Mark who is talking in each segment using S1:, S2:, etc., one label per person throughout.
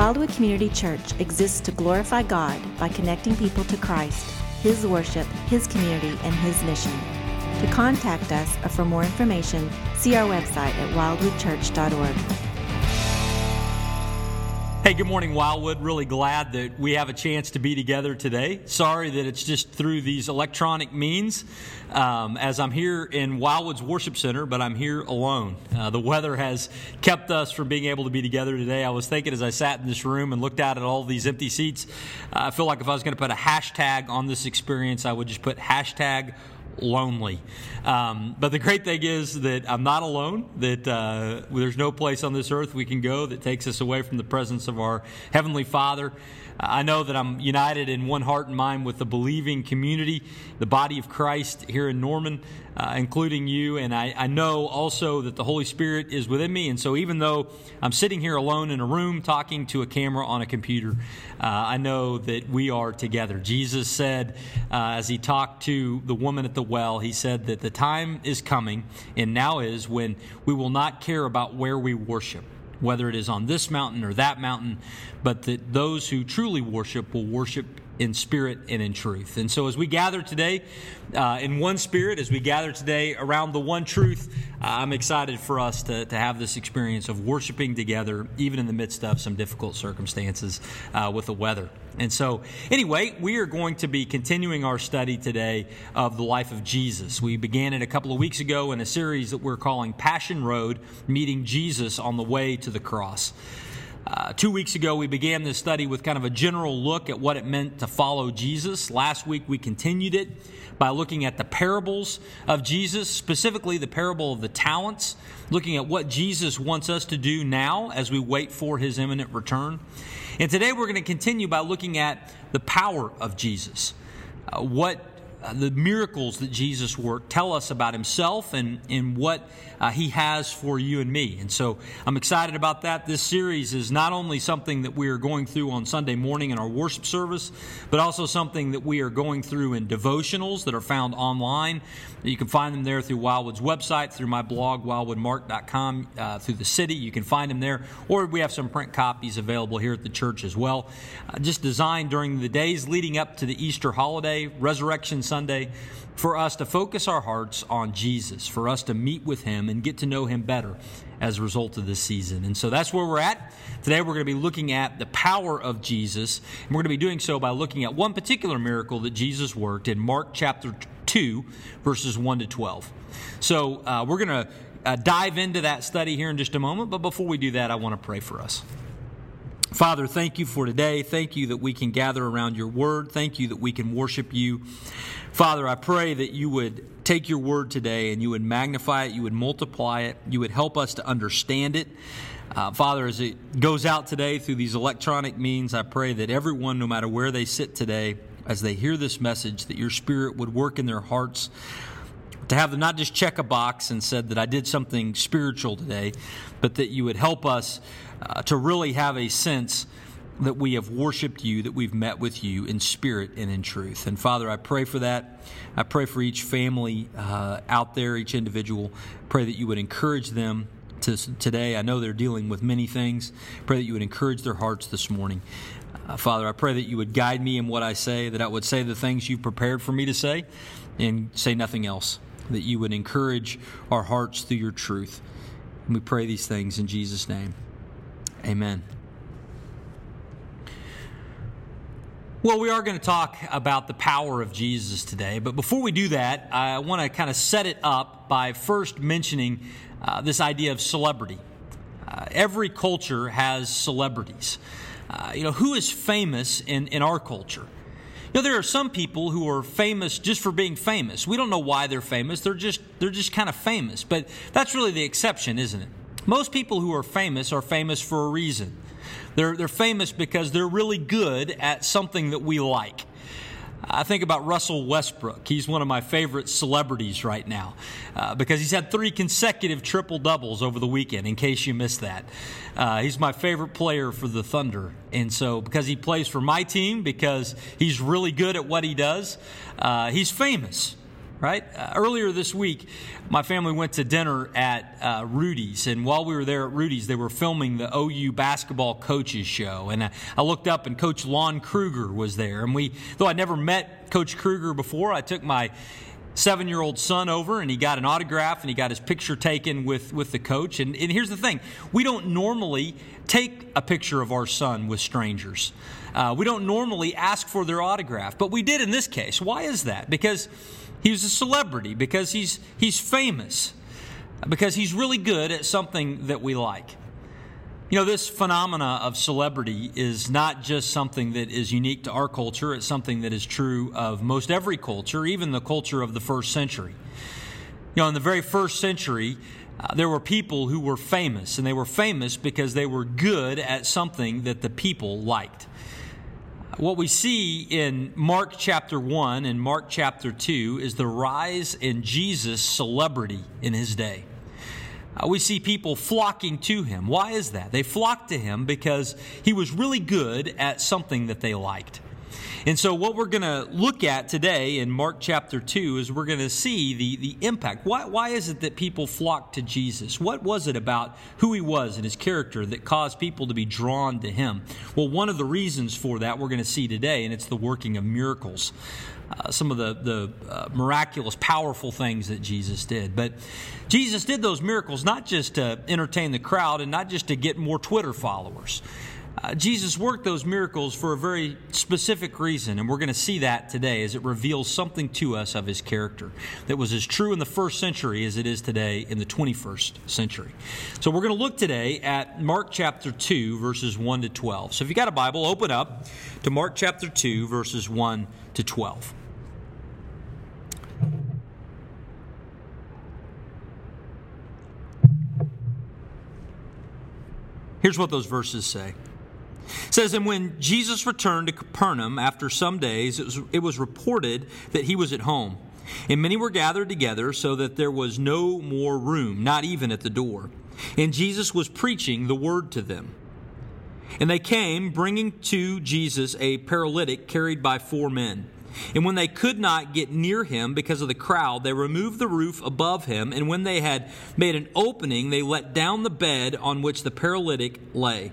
S1: Wildwood Community Church exists to glorify God by connecting people to Christ, His worship, His community, and His mission. To contact us or for more information, see our website at wildwoodchurch.org.
S2: Hey, good morning, Wildwood. Really glad that we have a chance to be together today. Sorry that it's just through these electronic means, um, as I'm here in Wildwood's Worship Center, but I'm here alone. Uh, the weather has kept us from being able to be together today. I was thinking as I sat in this room and looked out at all these empty seats, uh, I feel like if I was going to put a hashtag on this experience, I would just put hashtag lonely. Um, but the great thing is that I'm not alone, that uh, there's no place on this earth we can go that takes us away from the presence of our Heavenly Father. I know that I'm united in one heart and mind with the believing community, the body of Christ here in Norman, uh, including you. And I, I, know also that the Holy Spirit is within me. And so even though I'm sitting here alone in a room talking to a camera on a computer, uh, I know that we are together. Jesus said, uh, as he talked to the woman at the well, he said that the time is coming, and now is, when we will not care about where we worship whether it is on this mountain or that mountain, but that those who truly worship will worship in spirit and in truth. And so, as we gather today uh, in one spirit, as we gather today around the one truth, uh, I'm excited for us to, to have this experience of worshiping together, even in the midst of some difficult circumstances uh, with the weather. And so, anyway, we are going to be continuing our study today of the life of Jesus. We began it a couple of weeks ago in a series that we're calling Passion Road Meeting Jesus on the Way to the Cross. Uh, two weeks ago, we began this study with kind of a general look at what it meant to follow Jesus. Last week, we continued it by looking at the parables of Jesus, specifically the parable of the talents, looking at what Jesus wants us to do now as we wait for his imminent return. And today, we're going to continue by looking at the power of Jesus. Uh, what uh, the miracles that Jesus worked tell us about himself and, and what uh, he has for you and me. And so I'm excited about that. This series is not only something that we are going through on Sunday morning in our worship service, but also something that we are going through in devotionals that are found online. You can find them there through Wildwood's website, through my blog, wildwoodmark.com, uh, through the city. You can find them there. Or we have some print copies available here at the church as well. Uh, just designed during the days leading up to the Easter holiday, Resurrection Sunday, for us to focus our hearts on Jesus, for us to meet with Him and get to know Him better as a result of this season. And so that's where we're at. Today we're going to be looking at the power of Jesus. And we're going to be doing so by looking at one particular miracle that Jesus worked in Mark chapter 2, verses 1 to 12. So uh, we're going to uh, dive into that study here in just a moment. But before we do that, I want to pray for us. Father, thank you for today. Thank you that we can gather around your word. Thank you that we can worship you. Father, I pray that you would take your word today and you would magnify it, you would multiply it, you would help us to understand it. Uh, Father, as it goes out today through these electronic means, I pray that everyone, no matter where they sit today, as they hear this message, that your spirit would work in their hearts to have them not just check a box and said that I did something spiritual today, but that you would help us uh, to really have a sense that we have worshiped you, that we've met with you in spirit and in truth. And Father, I pray for that. I pray for each family uh, out there, each individual. Pray that you would encourage them to, today. I know they're dealing with many things. Pray that you would encourage their hearts this morning. Uh, Father, I pray that you would guide me in what I say, that I would say the things you've prepared for me to say and say nothing else, that you would encourage our hearts through your truth. And we pray these things in Jesus' name. Amen. Well, we are going to talk about the power of Jesus today, but before we do that, I want to kind of set it up by first mentioning uh, this idea of celebrity. Uh, every culture has celebrities. Uh, you know, who is famous in, in our culture? You know, there are some people who are famous just for being famous. We don't know why they're famous. They're just they're just kind of famous. But that's really the exception, isn't it? Most people who are famous are famous for a reason. They're, they're famous because they're really good at something that we like. I think about Russell Westbrook. He's one of my favorite celebrities right now uh, because he's had three consecutive triple doubles over the weekend, in case you missed that. Uh, he's my favorite player for the Thunder. And so, because he plays for my team, because he's really good at what he does, uh, he's famous. Right? Uh, earlier this week, my family went to dinner at uh, Rudy's, and while we were there at Rudy's, they were filming the OU basketball coaches show. And I, I looked up, and Coach Lon Kruger was there. And we, though I never met Coach Kruger before, I took my seven year old son over and he got an autograph and he got his picture taken with, with the coach. And, and here's the thing we don't normally take a picture of our son with strangers. Uh, we don't normally ask for their autograph, but we did in this case. Why is that? Because He's a celebrity because he's, he's famous, because he's really good at something that we like. You know, this phenomena of celebrity is not just something that is unique to our culture, it's something that is true of most every culture, even the culture of the first century. You know, in the very first century, uh, there were people who were famous, and they were famous because they were good at something that the people liked what we see in Mark chapter 1 and Mark chapter 2 is the rise in Jesus' celebrity in his day. Uh, we see people flocking to him. Why is that? They flocked to him because he was really good at something that they liked. And so, what we're going to look at today in Mark chapter 2 is we're going to see the, the impact. Why, why is it that people flocked to Jesus? What was it about who he was and his character that caused people to be drawn to him? Well, one of the reasons for that we're going to see today, and it's the working of miracles. Uh, some of the, the uh, miraculous, powerful things that Jesus did. But Jesus did those miracles not just to entertain the crowd and not just to get more Twitter followers. Uh, Jesus worked those miracles for a very specific reason, and we're going to see that today as it reveals something to us of his character that was as true in the first century as it is today in the 21st century. So we're going to look today at Mark chapter 2, verses 1 to 12. So if you got a Bible, open up to Mark chapter 2, verses 1 to 12. Here's what those verses say. It says, And when Jesus returned to Capernaum after some days, it was, it was reported that he was at home. And many were gathered together so that there was no more room, not even at the door. And Jesus was preaching the word to them. And they came, bringing to Jesus a paralytic carried by four men. And when they could not get near him because of the crowd, they removed the roof above him. And when they had made an opening, they let down the bed on which the paralytic lay.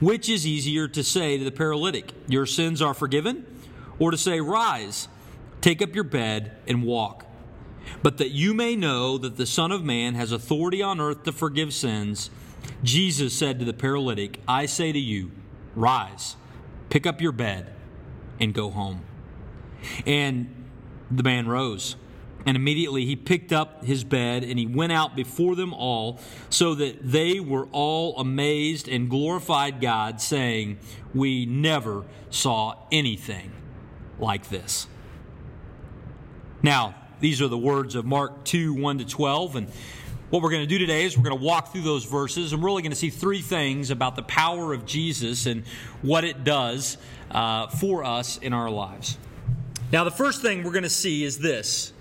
S2: Which is easier to say to the paralytic, Your sins are forgiven? Or to say, Rise, take up your bed, and walk? But that you may know that the Son of Man has authority on earth to forgive sins, Jesus said to the paralytic, I say to you, Rise, pick up your bed, and go home. And the man rose and immediately he picked up his bed and he went out before them all, so that they were all amazed and glorified God, saying, We never saw anything like this. Now, these are the words of Mark 2 1 to 12. And what we're going to do today is we're going to walk through those verses and we're really going to see three things about the power of Jesus and what it does uh, for us in our lives. Now, the first thing we're going to see is this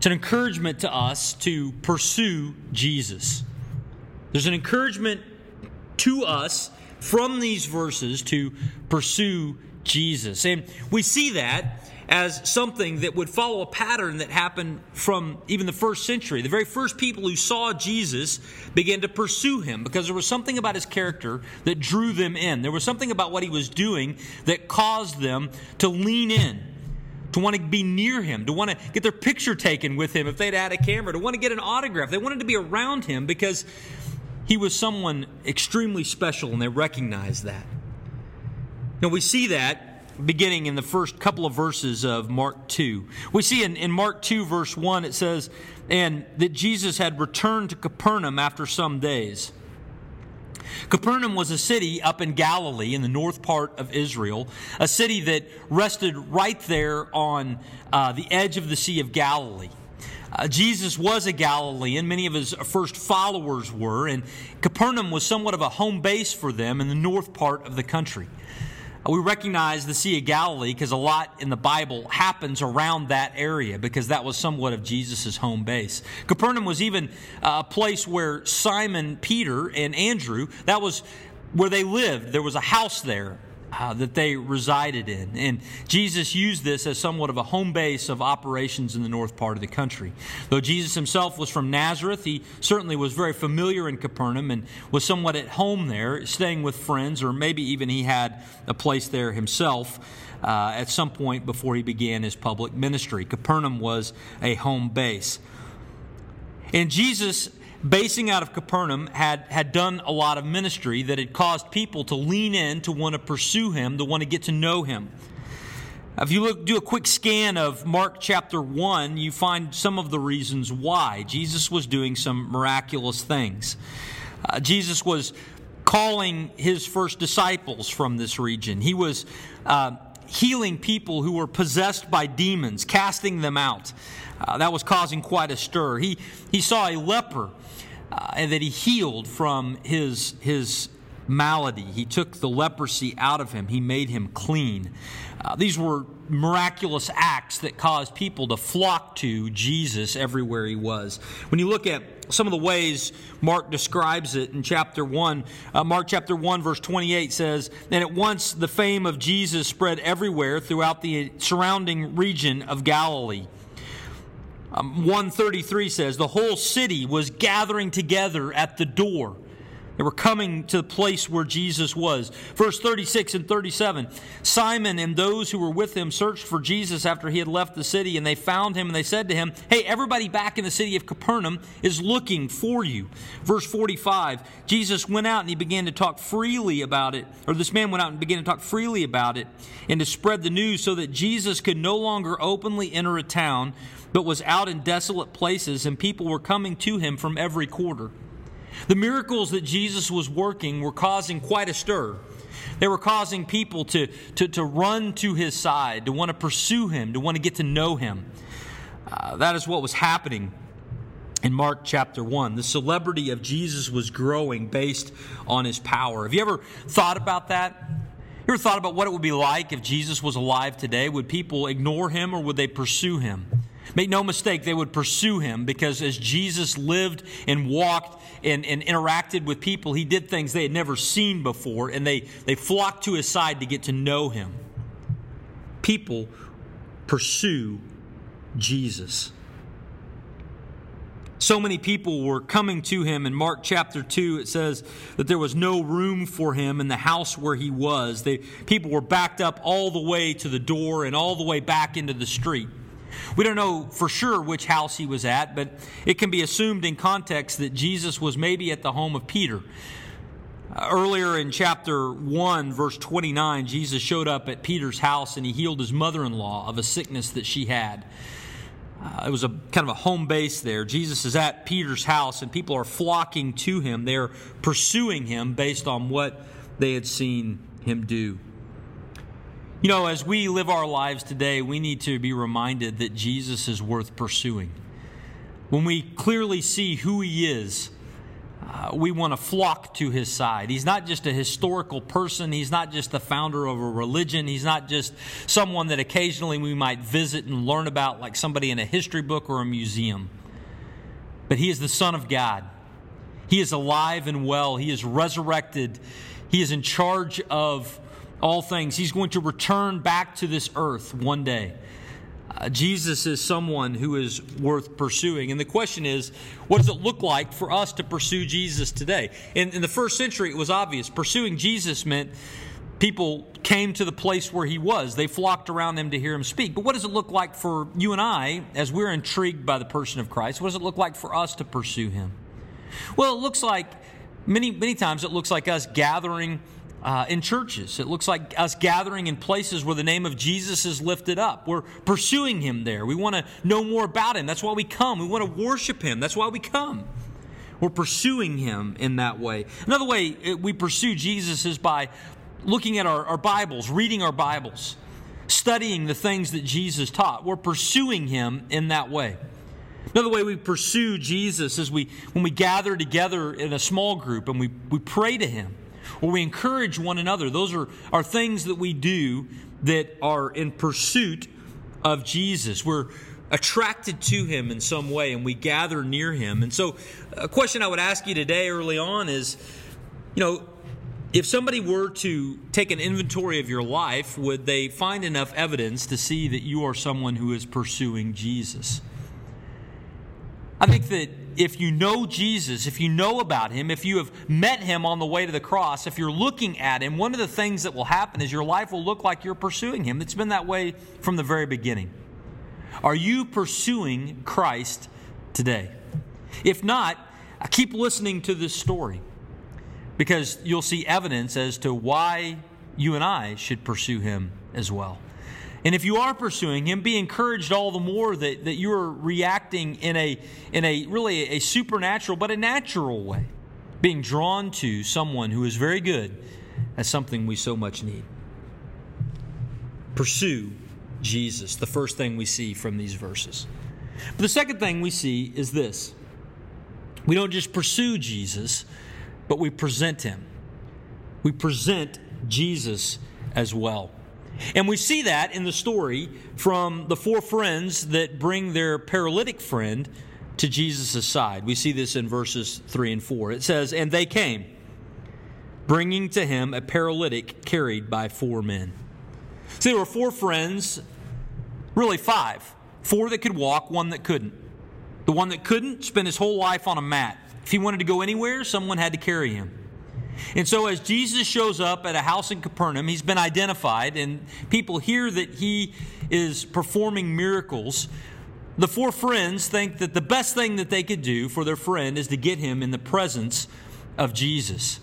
S2: it's an encouragement to us to pursue Jesus. There's an encouragement to us from these verses to pursue Jesus. And we see that as something that would follow a pattern that happened from even the first century. The very first people who saw Jesus began to pursue him because there was something about his character that drew them in. There was something about what he was doing that caused them to lean in to want to be near him, to want to get their picture taken with him if they'd had a camera, to want to get an autograph. They wanted to be around him because he was someone extremely special and they recognized that. Now we see that beginning in the first couple of verses of Mark 2. We see in, in Mark 2, verse 1, it says, And that Jesus had returned to Capernaum after some days. Capernaum was a city up in Galilee, in the north part of Israel, a city that rested right there on uh, the edge of the Sea of Galilee. Uh, Jesus was a Galilean. Many of his first followers were, and Capernaum was somewhat of a home base for them in the north part of the country. We recognize the Sea of Galilee because a lot in the Bible happens around that area because that was somewhat of Jesus' home base. Capernaum was even uh, a place where Simon Peter and Andrew, that was where they lived. There was a house there uh, that they resided in. And Jesus used this as somewhat of a home base of operations in the north part of the country. Though Jesus himself was from Nazareth, he certainly was very familiar in Capernaum and was somewhat at home there, staying with friends, or maybe even he had a place there himself. Uh, at some point before he began his public ministry. Capernaum was a home base. And Jesus basing out of Capernaum, had, had done a lot of ministry that had caused people to lean in to want to pursue him, to want to get to know him. If you look, do a quick scan of Mark chapter 1, you find some of the reasons why. Jesus was doing some miraculous things. Uh, Jesus was calling his first disciples from this region. He was uh, healing people who were possessed by demons, casting them out. Uh, that was causing quite a stir. He, he saw a leper uh, and that he healed from his, his malady. He took the leprosy out of him, he made him clean. Uh, these were miraculous acts that caused people to flock to Jesus everywhere he was. When you look at some of the ways Mark describes it in chapter 1, uh, Mark chapter 1, verse 28 says, And at once the fame of Jesus spread everywhere throughout the surrounding region of Galilee. Um, 133 says, The whole city was gathering together at the door. They were coming to the place where Jesus was. Verse 36 and 37 Simon and those who were with him searched for Jesus after he had left the city, and they found him, and they said to him, Hey, everybody back in the city of Capernaum is looking for you. Verse 45 Jesus went out and he began to talk freely about it, or this man went out and began to talk freely about it, and to spread the news so that Jesus could no longer openly enter a town but was out in desolate places, and people were coming to him from every quarter. The miracles that Jesus was working were causing quite a stir. They were causing people to, to, to run to his side, to want to pursue him, to want to get to know him. Uh, that is what was happening in Mark chapter 1. The celebrity of Jesus was growing based on his power. Have you ever thought about that? You ever thought about what it would be like if Jesus was alive today? Would people ignore him or would they pursue him? Make no mistake, they would pursue him because as Jesus lived and walked and, and, interacted with people, he did things they had never seen before, and they, they flocked to his side to get to know him. People pursue Jesus. So many people were coming to him. In Mark chapter 2, it says that there was no room for him in the house where he was. They, people were backed up all the way to the door and all the way back into the street. We don't know for sure which house he was at, but it can be assumed in context that Jesus was maybe at the home of Peter. Earlier in chapter 1, verse 29, Jesus showed up at Peter's house and he healed his mother in law of a sickness that she had. Uh, it was a kind of a home base there. Jesus is at Peter's house and people are flocking to him. They're pursuing him based on what they had seen him do. You know, as we live our lives today, we need to be reminded that Jesus is worth pursuing. When we clearly see who he is, uh, we want to flock to his side. He's not just a historical person. He's not just the founder of a religion. He's not just someone that occasionally we might visit and learn about, like somebody in a history book or a museum. But he is the Son of God. He is alive and well. He is resurrected. He is in charge of all things. He's going to return back to this earth one day. Uh, Jesus is someone who is worth pursuing. And the question is, what does it look like for us to pursue Jesus today? In, in the first century, it was obvious. Pursuing Jesus meant people came to the place where he was. They flocked around him to hear him speak. But what does it look like for you and I, as we're intrigued by the person of Christ? What does it look like for us to pursue him? Well, it looks like, many, many times, it looks like us gathering uh, in churches. It looks like us gathering in places where the name of Jesus is lifted up. We're pursuing him there. We want to know more about him. That's why we come. We want to worship him. That's why we come. We're pursuing him in that way. Another way we pursue Jesus is by looking at our, our Bibles, reading our Bibles, studying the things that Jesus taught. We're pursuing him in that way. Another way we pursue Jesus is we, when we gather together in a small group and we, we pray to Him or we encourage one another. Those are, are things that we do that are in pursuit of Jesus. We're attracted to Him in some way and we gather near Him. And so, a question I would ask you today early on is you know, if somebody were to take an inventory of your life, would they find enough evidence to see that you are someone who is pursuing Jesus? I think that if you know Jesus, if you know about him, if you have met him on the way to the cross, if you're looking at him, one of the things that will happen is your life will look like you're pursuing him. It's been that way from the very beginning. Are you pursuing Christ today? If not, keep listening to this story because you'll see evidence as to why you and I should pursue him as well. And if you are pursuing him, be encouraged all the more that, that you're reacting in a, in a really a supernatural but a natural way, being drawn to someone who is very good at something we so much need. Pursue Jesus, the first thing we see from these verses. But the second thing we see is this we don't just pursue Jesus, but we present him. We present Jesus as well. And we see that in the story from the four friends that bring their paralytic friend to Jesus' side. We see this in verses 3 and 4. It says, And they came, bringing to him a paralytic carried by four men. See, there were four friends, really five. Four that could walk, one that couldn't. The one that couldn't spent his whole life on a mat. If he wanted to go anywhere, someone had to carry him. And so, as Jesus shows up at a house in Capernaum, he's been identified, and people hear that he is performing miracles. The four friends think that the best thing that they could do for their friend is to get him in the presence of Jesus.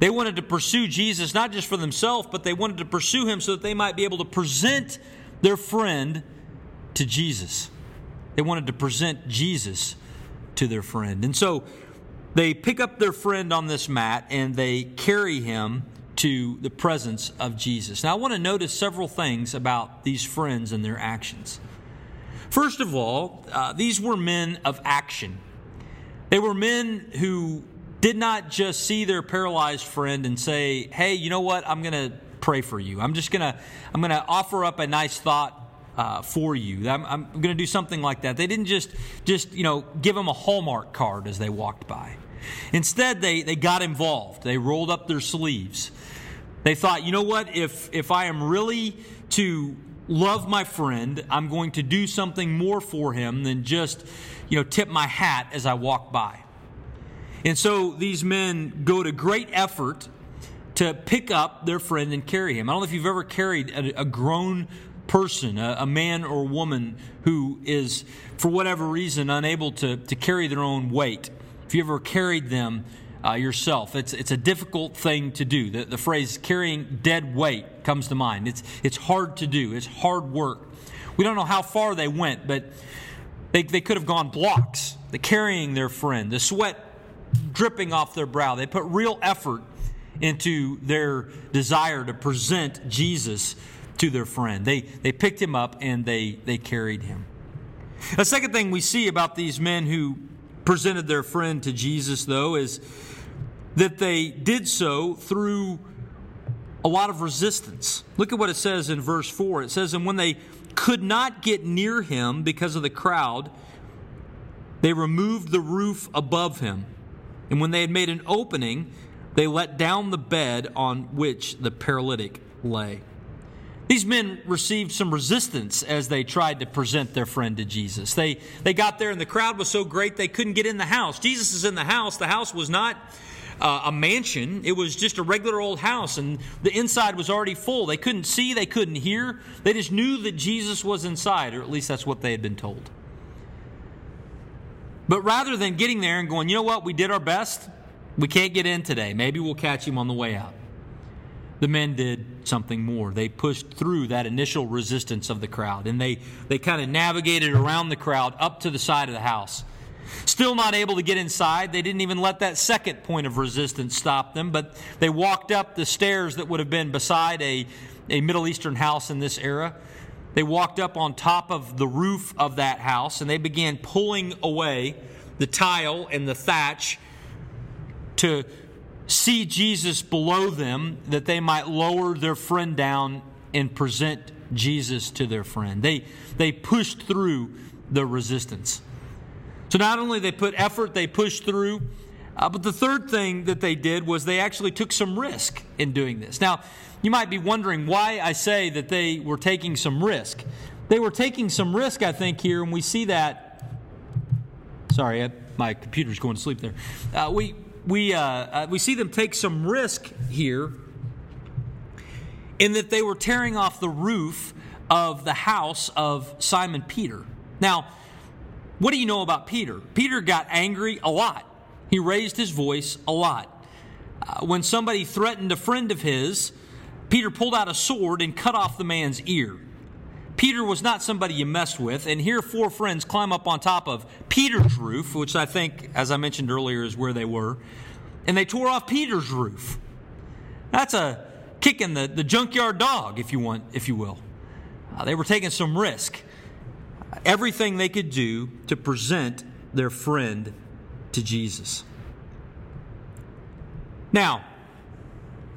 S2: They wanted to pursue Jesus not just for themselves, but they wanted to pursue him so that they might be able to present their friend to Jesus. They wanted to present Jesus to their friend. And so they pick up their friend on this mat and they carry him to the presence of Jesus. Now, I want to notice several things about these friends and their actions. First of all, uh, these were men of action. They were men who did not just see their paralyzed friend and say, "Hey, you know what? I'm going to pray for you. I'm just going to I'm going to offer up a nice thought uh, for you. I'm, I'm going to do something like that." They didn't just just you know give him a Hallmark card as they walked by. Instead, they, they got involved. They rolled up their sleeves. They thought, you know what? If, if I am really to love my friend, I'm going to do something more for him than just, you know, tip my hat as I walk by. And so these men go to great effort to pick up their friend and carry him. I don't know if you've ever carried a, a grown person, a, a, man or woman who is, for whatever reason, unable to, to carry their own weight if you ever carried them uh, yourself, it's, it's a difficult thing to do. The, the phrase carrying dead weight comes to mind. It's, it's hard to do, it's hard work. We don't know how far they went, but they, they could have gone blocks, the carrying their friend, the sweat dripping off their brow. They put real effort into their desire to present Jesus to their friend. They, they picked him up and they, they carried him. The second thing we see about these men who presented their friend to Jesus, though, is that they did so through a lot of resistance. Look at what it says in verse 4. It says, And when they could not get near him because of the crowd, they removed the roof above him. And when they had made an opening, they let down the bed on which the paralytic lay. These men received some resistance as they tried to present their friend to Jesus. They, they got there, and the crowd was so great they couldn't get in the house. Jesus is in the house. The house was not uh, a mansion, it was just a regular old house, and the inside was already full. They couldn't see, they couldn't hear. They just knew that Jesus was inside, or at least that's what they had been told. But rather than getting there and going, you know what, we did our best, we can't get in today. Maybe we'll catch him on the way out the men did something more. They pushed through that initial resistance of the crowd and they, they kind of navigated around the crowd up to the side of the house. Still not able to get inside, they didn't even let that second point of resistance stop them, but they walked up the stairs that would have been beside a, a Middle Eastern house in this era. they walked up on top of the roof of that house and they began pulling away the tile and the thatch to see Jesus below them that they might lower their friend down and present Jesus to their friend. They, they pushed through the resistance. So not only they put effort, they pushed through, uh, but the third thing that they did was they actually took some risk in doing this. Now, you might be wondering why I say that they were taking some risk. They were taking some risk, I think, here, and we see that. Sorry, my computer's going to sleep there. Uh, we, we, uh, uh, we see them take some risk here in that they were tearing off the roof of the house of Simon Peter. Now, what do you know about Peter? Peter got angry a lot. He raised his voice a lot. Uh, when somebody threatened a friend of his, Peter pulled out a sword and cut off the man's ear. Peter was not somebody you messed with, and here four friends climb up on top of Peter's roof, which I think, as I mentioned earlier, is where they were, and they tore off Peter's roof. That's a kicking the, the junkyard dog, if you want, if you will. Uh, they were taking some risk. everything they could do to present their friend to Jesus. Now,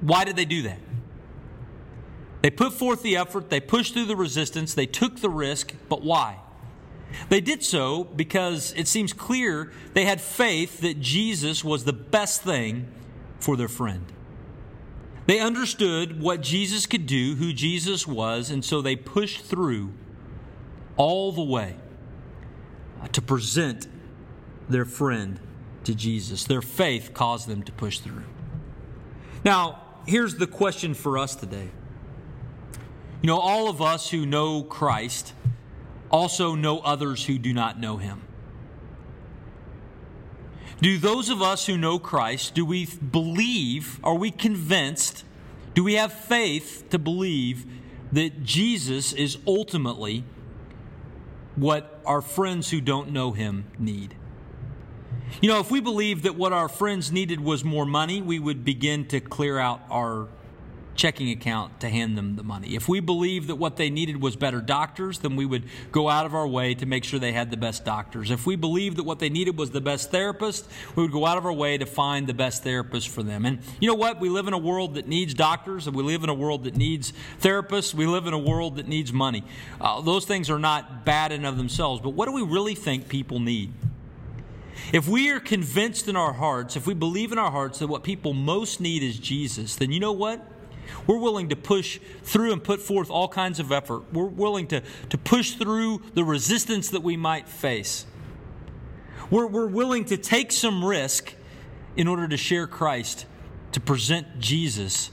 S2: why did they do that? They put forth the effort, they pushed through the resistance, they took the risk, but why? They did so because it seems clear they had faith that Jesus was the best thing for their friend. They understood what Jesus could do, who Jesus was, and so they pushed through all the way to present their friend to Jesus. Their faith caused them to push through. Now, here's the question for us today you know, all of us who know Christ also know others who do not know him. Do those of us who know Christ, do we believe, are we convinced, do we have faith to believe that Jesus is ultimately what our friends who don't know him need? You know, if we believed that what our friends needed was more money, we would begin to clear out our checking account to hand them the money. If we believed that what they needed was better doctors, then we would go out of our way to make sure they had the best doctors. If we believed that what they needed was the best therapist, we would go out of our way to find the best therapist for them. And you know what? We live in a world that needs doctors, and we live in a world that needs therapists. We live in a world that needs money. Uh, those things are not bad in of themselves, but what do we really think people need? If we are convinced in our hearts, if we believe in our hearts that what people most need is Jesus, then you know what? We're willing to push through and put forth all kinds of effort. We're willing to, to push through the resistance that we might face. We're, we're willing to take some risk in order to share Christ, to present Jesus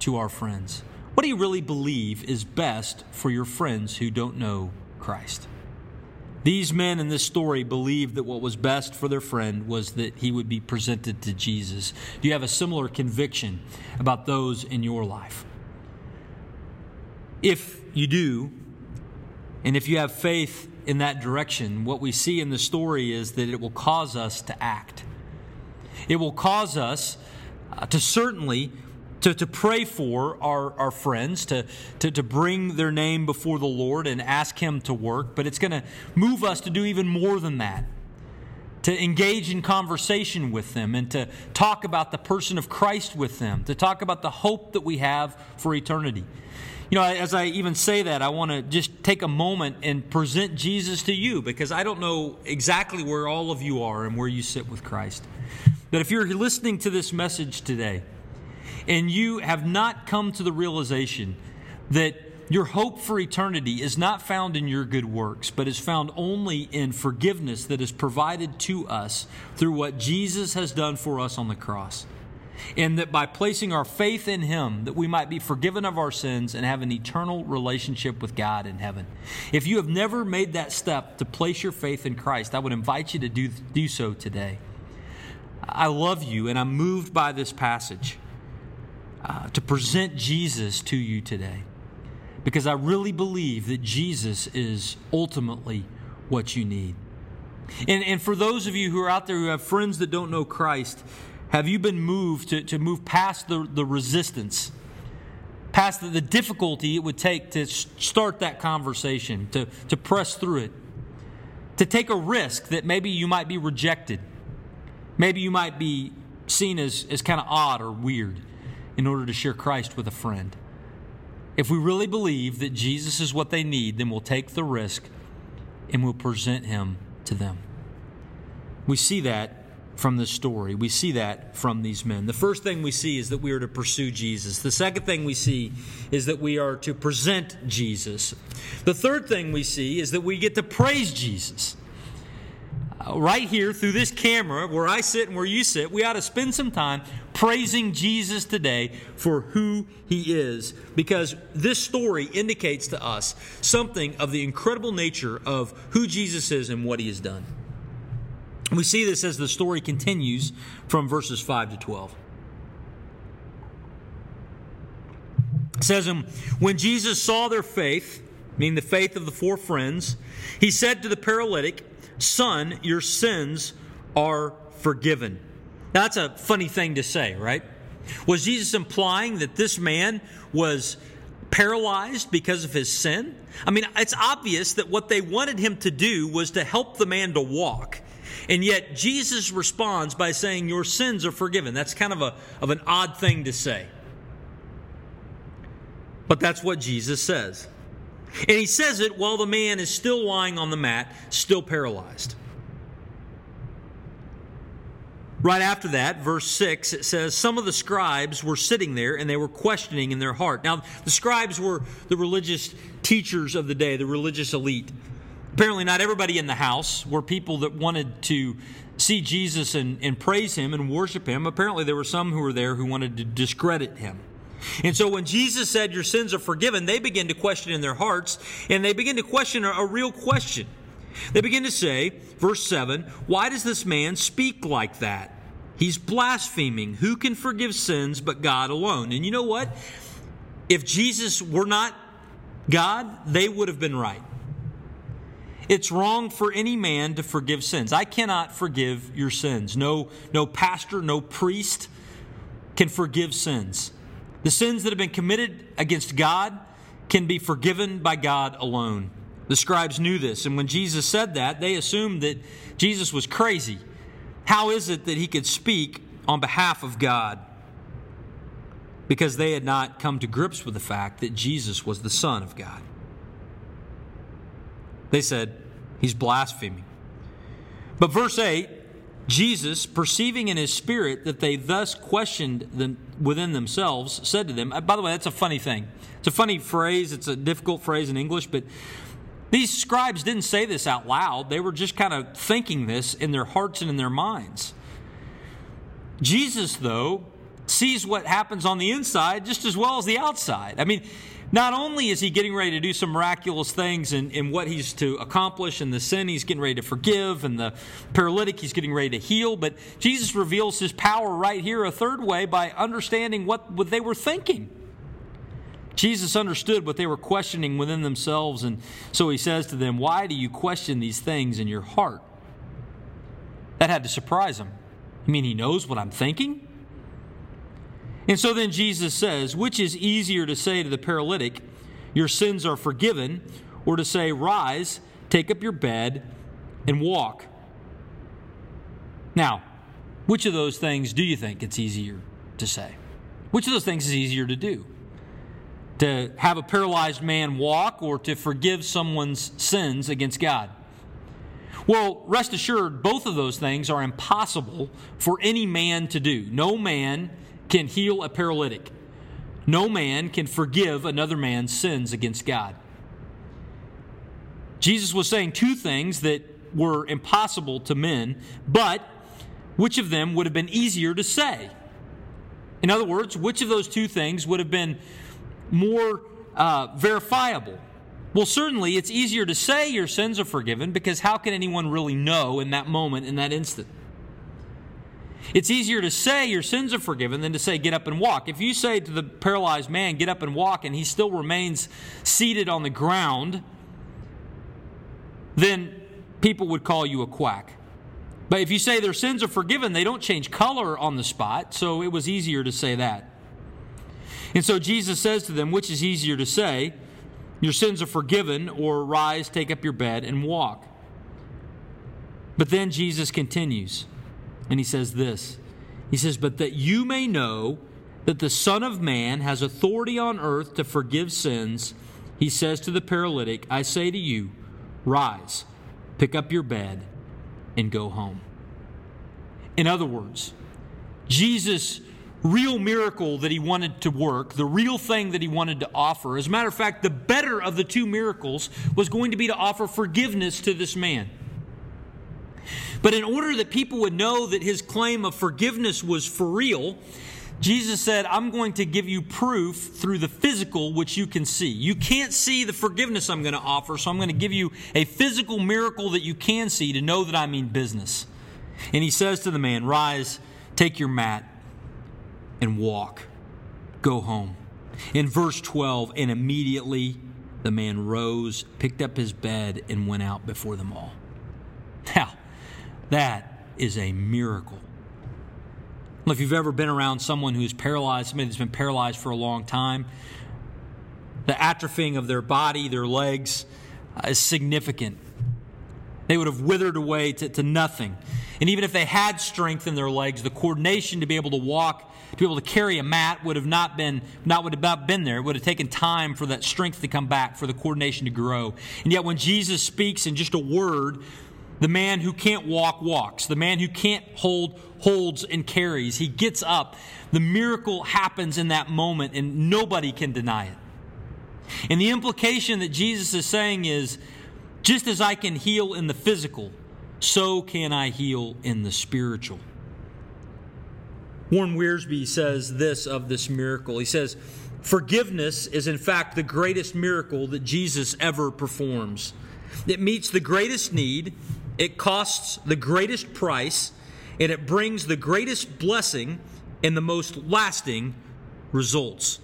S2: to our friends. What do you really believe is best for your friends who don't know Christ? These men in this story believed that what was best for their friend was that he would be presented to Jesus. Do you have a similar conviction about those in your life? If you do, and if you have faith in that direction, what we see in the story is that it will cause us to act. It will cause us uh, to certainly to, to pray for our, our friends, to, to, to bring their name before the Lord and ask Him to work, but it's going to move us to do even more than that. To engage in conversation with them and to talk about the person of Christ with them, to talk about the hope that we have for eternity. You know, as I even say that, I want to just take a moment and present Jesus to you because I don't know exactly where all of you are and where you sit with Christ. But if you're listening to this message today, and you have not come to the realization that your hope for eternity is not found in your good works, but is found only in forgiveness that is provided to us through what Jesus has done for us on the cross. And that by placing our faith in Him, that we might be forgiven of our sins and have an eternal relationship with God in heaven. If you have never made that step to place your faith in Christ, I would invite you to do, do so today. I love you, and I'm moved by this passage uh, to present Jesus to you today because I really believe that Jesus is ultimately what you need. And, and for those of you who are out there who have friends that don't know Christ, have you been moved to, to move past the, the resistance past the, the difficulty it would take to start that conversation, to, to press through it, to take a risk that maybe you might be rejected. Maybe you might be seen as, as kind of odd or weird in order to share Christ with a friend. If we really believe that Jesus is what they need, then we'll take the risk and we'll present him to them. We see that from this story. We see that from these men. The first thing we see is that we are to pursue Jesus. The second thing we see is that we are to present Jesus. The third thing we see is that we get to praise Jesus. Right here through this camera, where I sit and where you sit, we ought to spend some time praising Jesus today for who he is because this story indicates to us something of the incredible nature of who Jesus is and what he has done. We see this as the story continues from verses 5 to 12. It says, When Jesus saw their faith, meaning the faith of the four friends, he said to the paralytic, Son, your sins are forgiven. Now, that's a funny thing to say, right? Was Jesus implying that this man was paralyzed because of his sin? I mean, it's obvious that what they wanted him to do was to help the man to walk. And yet Jesus responds by saying, Your sins are forgiven. That's kind of, a, of an odd thing to say. But that's what Jesus says. And he says it while the man is still lying on the mat, still paralyzed. Right after that, verse 6, it says, Some of the scribes were sitting there and they were questioning in their heart. Now, the scribes were the religious teachers of the day, the religious elite. Apparently, not everybody in the house were people that wanted to see Jesus and, and praise him and worship him. Apparently, there were some who were there who wanted to discredit him. And so when Jesus said, Your sins are forgiven, they begin to question in their hearts, and they begin to question a, real question. They begin to say, verse 7, Why does this man speak like that? He's blaspheming. Who can forgive sins but God alone? And you know what? If Jesus were not God, they would have been right. It's wrong for any man to forgive sins. I cannot forgive your sins. No, no pastor, no priest can forgive sins. The sins that have been committed against God can be forgiven by God alone. The scribes knew this, and when Jesus said that, they assumed that Jesus was crazy. How is it that he could speak on behalf of God? Because they had not come to grips with the fact that Jesus was the Son of God. They said, He's blaspheming. But verse 8 Jesus, perceiving in his spirit that they thus questioned them within themselves, said to them, uh, by the way, that's a funny thing. It's a funny phrase, it's a difficult phrase in English, but these scribes didn't say this out loud. They were just kind of thinking this in their hearts and in their minds. Jesus, though, sees what happens on the inside just as well as the outside. I mean, not only is he getting ready to do some miraculous things in, in what he's to accomplish and the sin he's getting ready to forgive and the paralytic he's getting ready to heal, but Jesus reveals his power right here a third way by understanding what, what they were thinking. Jesus understood what they were questioning within themselves, and so he says to them, Why do you question these things in your heart? That had to surprise him. You mean he knows what I'm thinking? And so then Jesus says, which is easier to say to the paralytic, Your sins are forgiven, or to say, Rise, take up your bed, and walk? Now, which of those things do you think it's easier to say? Which of those things is easier to do? To have a paralyzed man walk or to forgive someone's sins against God? Well, rest assured, both of those things are impossible for any man to do. No man can heal a paralytic. No man can forgive another man's sins against God. Jesus was saying two things that were impossible to men, but which of them would have been easier to say? In other words, which of those two things would have been more uh, verifiable? Well, certainly it's easier to say your sins are forgiven because how can anyone really know in that moment, in that instant? It's easier to say your sins are forgiven than to say get up and walk. If you say to the paralyzed man, get up and walk, and he still remains seated on the ground, then people would call you a quack. But if you say their sins are forgiven, they don't change color on the spot, so it was easier to say that. And so Jesus says to them, which is easier to say, your sins are forgiven, or rise, take up your bed, and walk. But then Jesus continues, and he says this He says, But that you may know that the Son of Man has authority on earth to forgive sins, he says to the paralytic, I say to you, rise, pick up your bed, and go home. In other words, Jesus' real miracle that he wanted to work, the real thing that he wanted to offer, as a matter of fact, the better of the two miracles was going to be to offer forgiveness to this man. But in order that people would know that his claim of forgiveness was for real, Jesus said, I'm going to give you proof through the physical which you can see. You can't see the forgiveness I'm going to offer, so I'm going to give you a physical miracle that you can see to know that I mean business. And he says to the man, Rise, take your mat, and walk. Go home. In verse 12, and immediately the man rose, picked up his bed, and went out before them all. Now, that is a miracle. If you've ever been around someone who's paralyzed, somebody that's been paralyzed for a long time, the atrophying of their body, their legs, uh, is significant. They would have withered away to, to nothing. And even if they had strength in their legs, the coordination to be able to walk, to be able to carry a mat would have not been not would have not been there. It would have taken time for that strength to come back, for the coordination to grow. And yet when Jesus speaks in just a word, the man who can't walk walks. The man who can't hold holds and carries. He gets up. The miracle happens in that moment, and nobody can deny it. And the implication that Jesus is saying is just as I can heal in the physical, so can I heal in the spiritual. Warren Wiersbe says this of this miracle. He says, Forgiveness is, in fact, the greatest miracle that Jesus ever performs. It meets the greatest need it costs the greatest price, and it brings the greatest blessing and the most lasting results.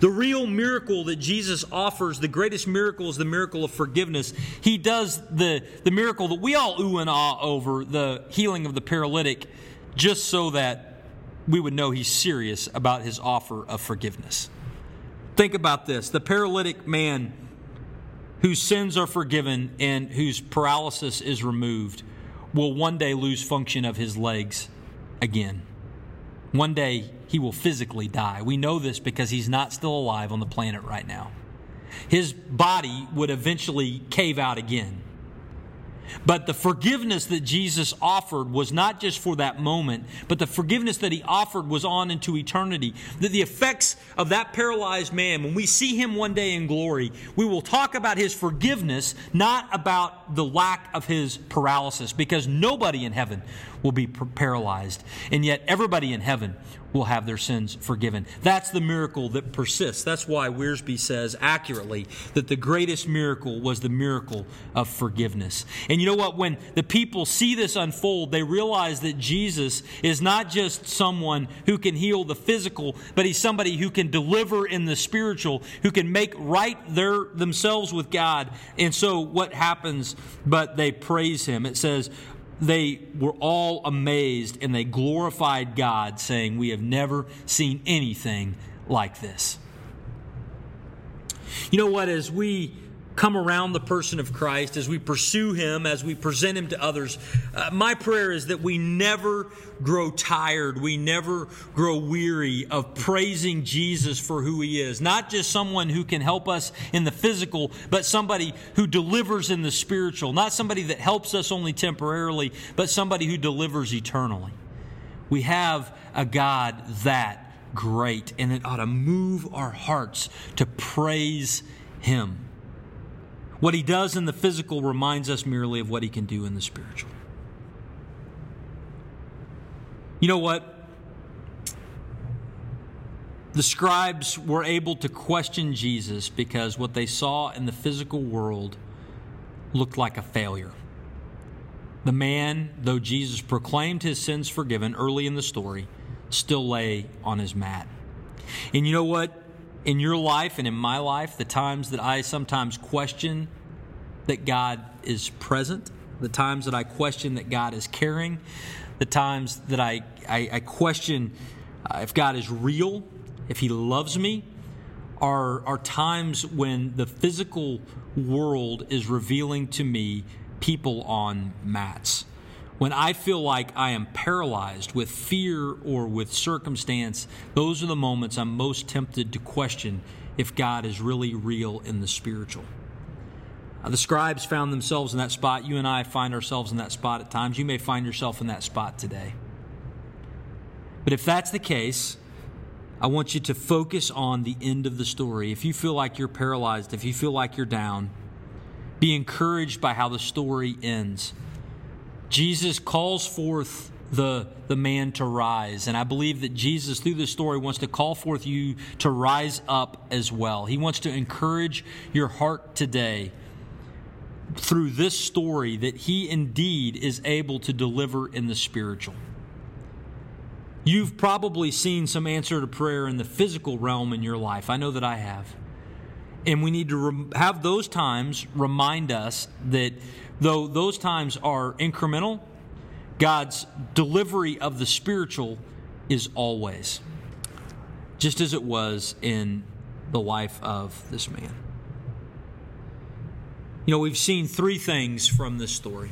S2: The real miracle that Jesus offers, the greatest miracle is the miracle of forgiveness. He does the, the miracle that we all ooh and ah over, the healing of the paralytic, just so that we would know he's serious about his offer of forgiveness. Think about this the paralytic man whose sins are forgiven and whose paralysis is removed will one day lose function of his legs again. One day he will physically die. We know this because he's not still alive on the planet right now. His body would eventually cave out again. But the forgiveness that Jesus offered was not just for that moment, but the forgiveness that he offered was on into eternity. That the effects of that paralyzed man, when we see him one day in glory, we will talk about his forgiveness, not about the lack of his paralysis, because nobody in heaven will be paralyzed. And yet, everybody in heaven will have their sins forgiven. That's the miracle that persists. That's why Wiersbe says accurately that the greatest miracle was the miracle of forgiveness. And you know what? When the people see this unfold, they realize that Jesus is not just someone who can heal the physical, but he's somebody who can deliver in the spiritual, who can make right their themselves with God. And so what happens? But they praise him. It says, they were all amazed and they glorified God, saying, We have never seen anything like this. You know what? As we come around the person of Christ, as we pursue Him, as we present Him to others, uh, my prayer is that we never grow tired, we never grow weary of praising Jesus for who He is. Not just someone who can help us in the physical, but somebody who delivers in the spiritual. Not somebody that helps us only temporarily, but somebody who delivers eternally. We have a God that great, and it ought to move our hearts to praise Him. What he does in the physical reminds us merely of what he can do in the spiritual. You know what? The scribes were able to question Jesus because what they saw in the physical world looked like a failure. The man, though Jesus proclaimed his sins forgiven early in the story, still lay on his mat. And you know what? In your life and in my life, the times that I sometimes question that God is present, the times that I question that God is caring, the times that I, I, I question uh, if God is real, if He loves me, are, are times when the physical world is revealing to me people on mats. When I feel like I am paralyzed with fear or with circumstance, those are the moments I'm most tempted to question if God is really real in the spiritual. Uh, the scribes found themselves in that spot. You and I find ourselves in that spot at times. You may find yourself in that spot today. But if that's the case, I want you to focus on the end of the story. If you feel like you're paralyzed, if you feel like you're down, be encouraged by how the story ends. Jesus calls forth the, the man to rise. And I believe that Jesus, through this story, wants to call forth you to rise up as well. He wants to encourage your heart today through this story that he indeed is able to deliver in the spiritual. You've probably seen some answer to prayer in the physical realm in your life. I know that I have. And we need to rem- have those times remind us that though those times are incremental, God's delivery of the spiritual is always, just as it was in the life of this man. You know, we've seen three things from this story.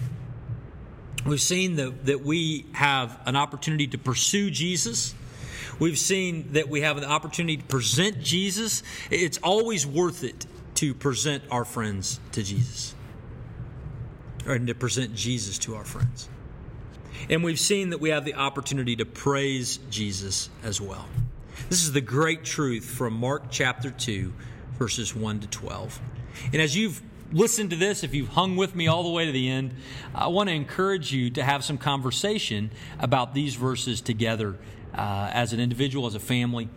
S2: We've seen that, that we have an opportunity to pursue Jesus. We've seen that we have an opportunity to present Jesus. It's always worth it to present our friends to Jesus, or to present Jesus to our friends. And we've seen that we have the opportunity to praise Jesus as well. This is the great truth from Mark chapter 2, verses 1 to 12. And as you've listened to this, if you've hung with me all the way to the end, I want to encourage you to have some conversation about these verses together uh, as an individual, as a family.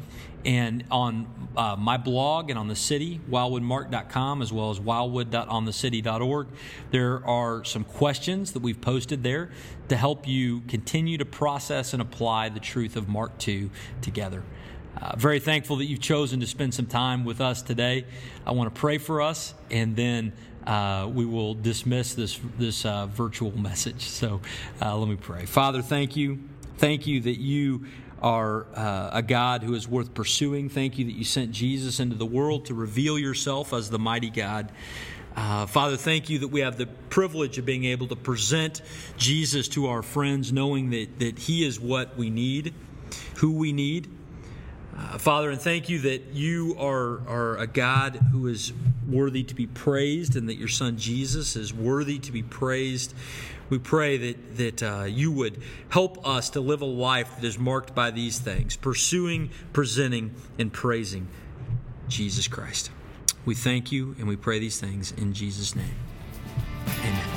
S2: And on uh, my blog and on the city, wildwoodmark.com, as well as wildwood.onthecity.org, there are some questions that we've posted there to help you continue to process and apply the truth of Mark 2 together. Uh, very thankful that you've chosen to spend some time with us today. I want to pray for us, and then uh, we will dismiss this this uh, virtual message. So uh, let me pray. Father, thank you, thank you that you are uh, a God who is worth pursuing. Thank you that you sent Jesus into the world to reveal yourself as the mighty God. Uh, Father, thank you that we have the privilege of being able to present Jesus to our friends, knowing that, that He is what we need, who we need. Uh, Father, and thank you that you are, are a God who is worthy to be praised and that your Son Jesus is worthy to be praised. We pray that, that uh, you would help us to live a life that is marked by these things pursuing, presenting, and praising Jesus Christ. We thank you and we pray these things in Jesus' name. Amen.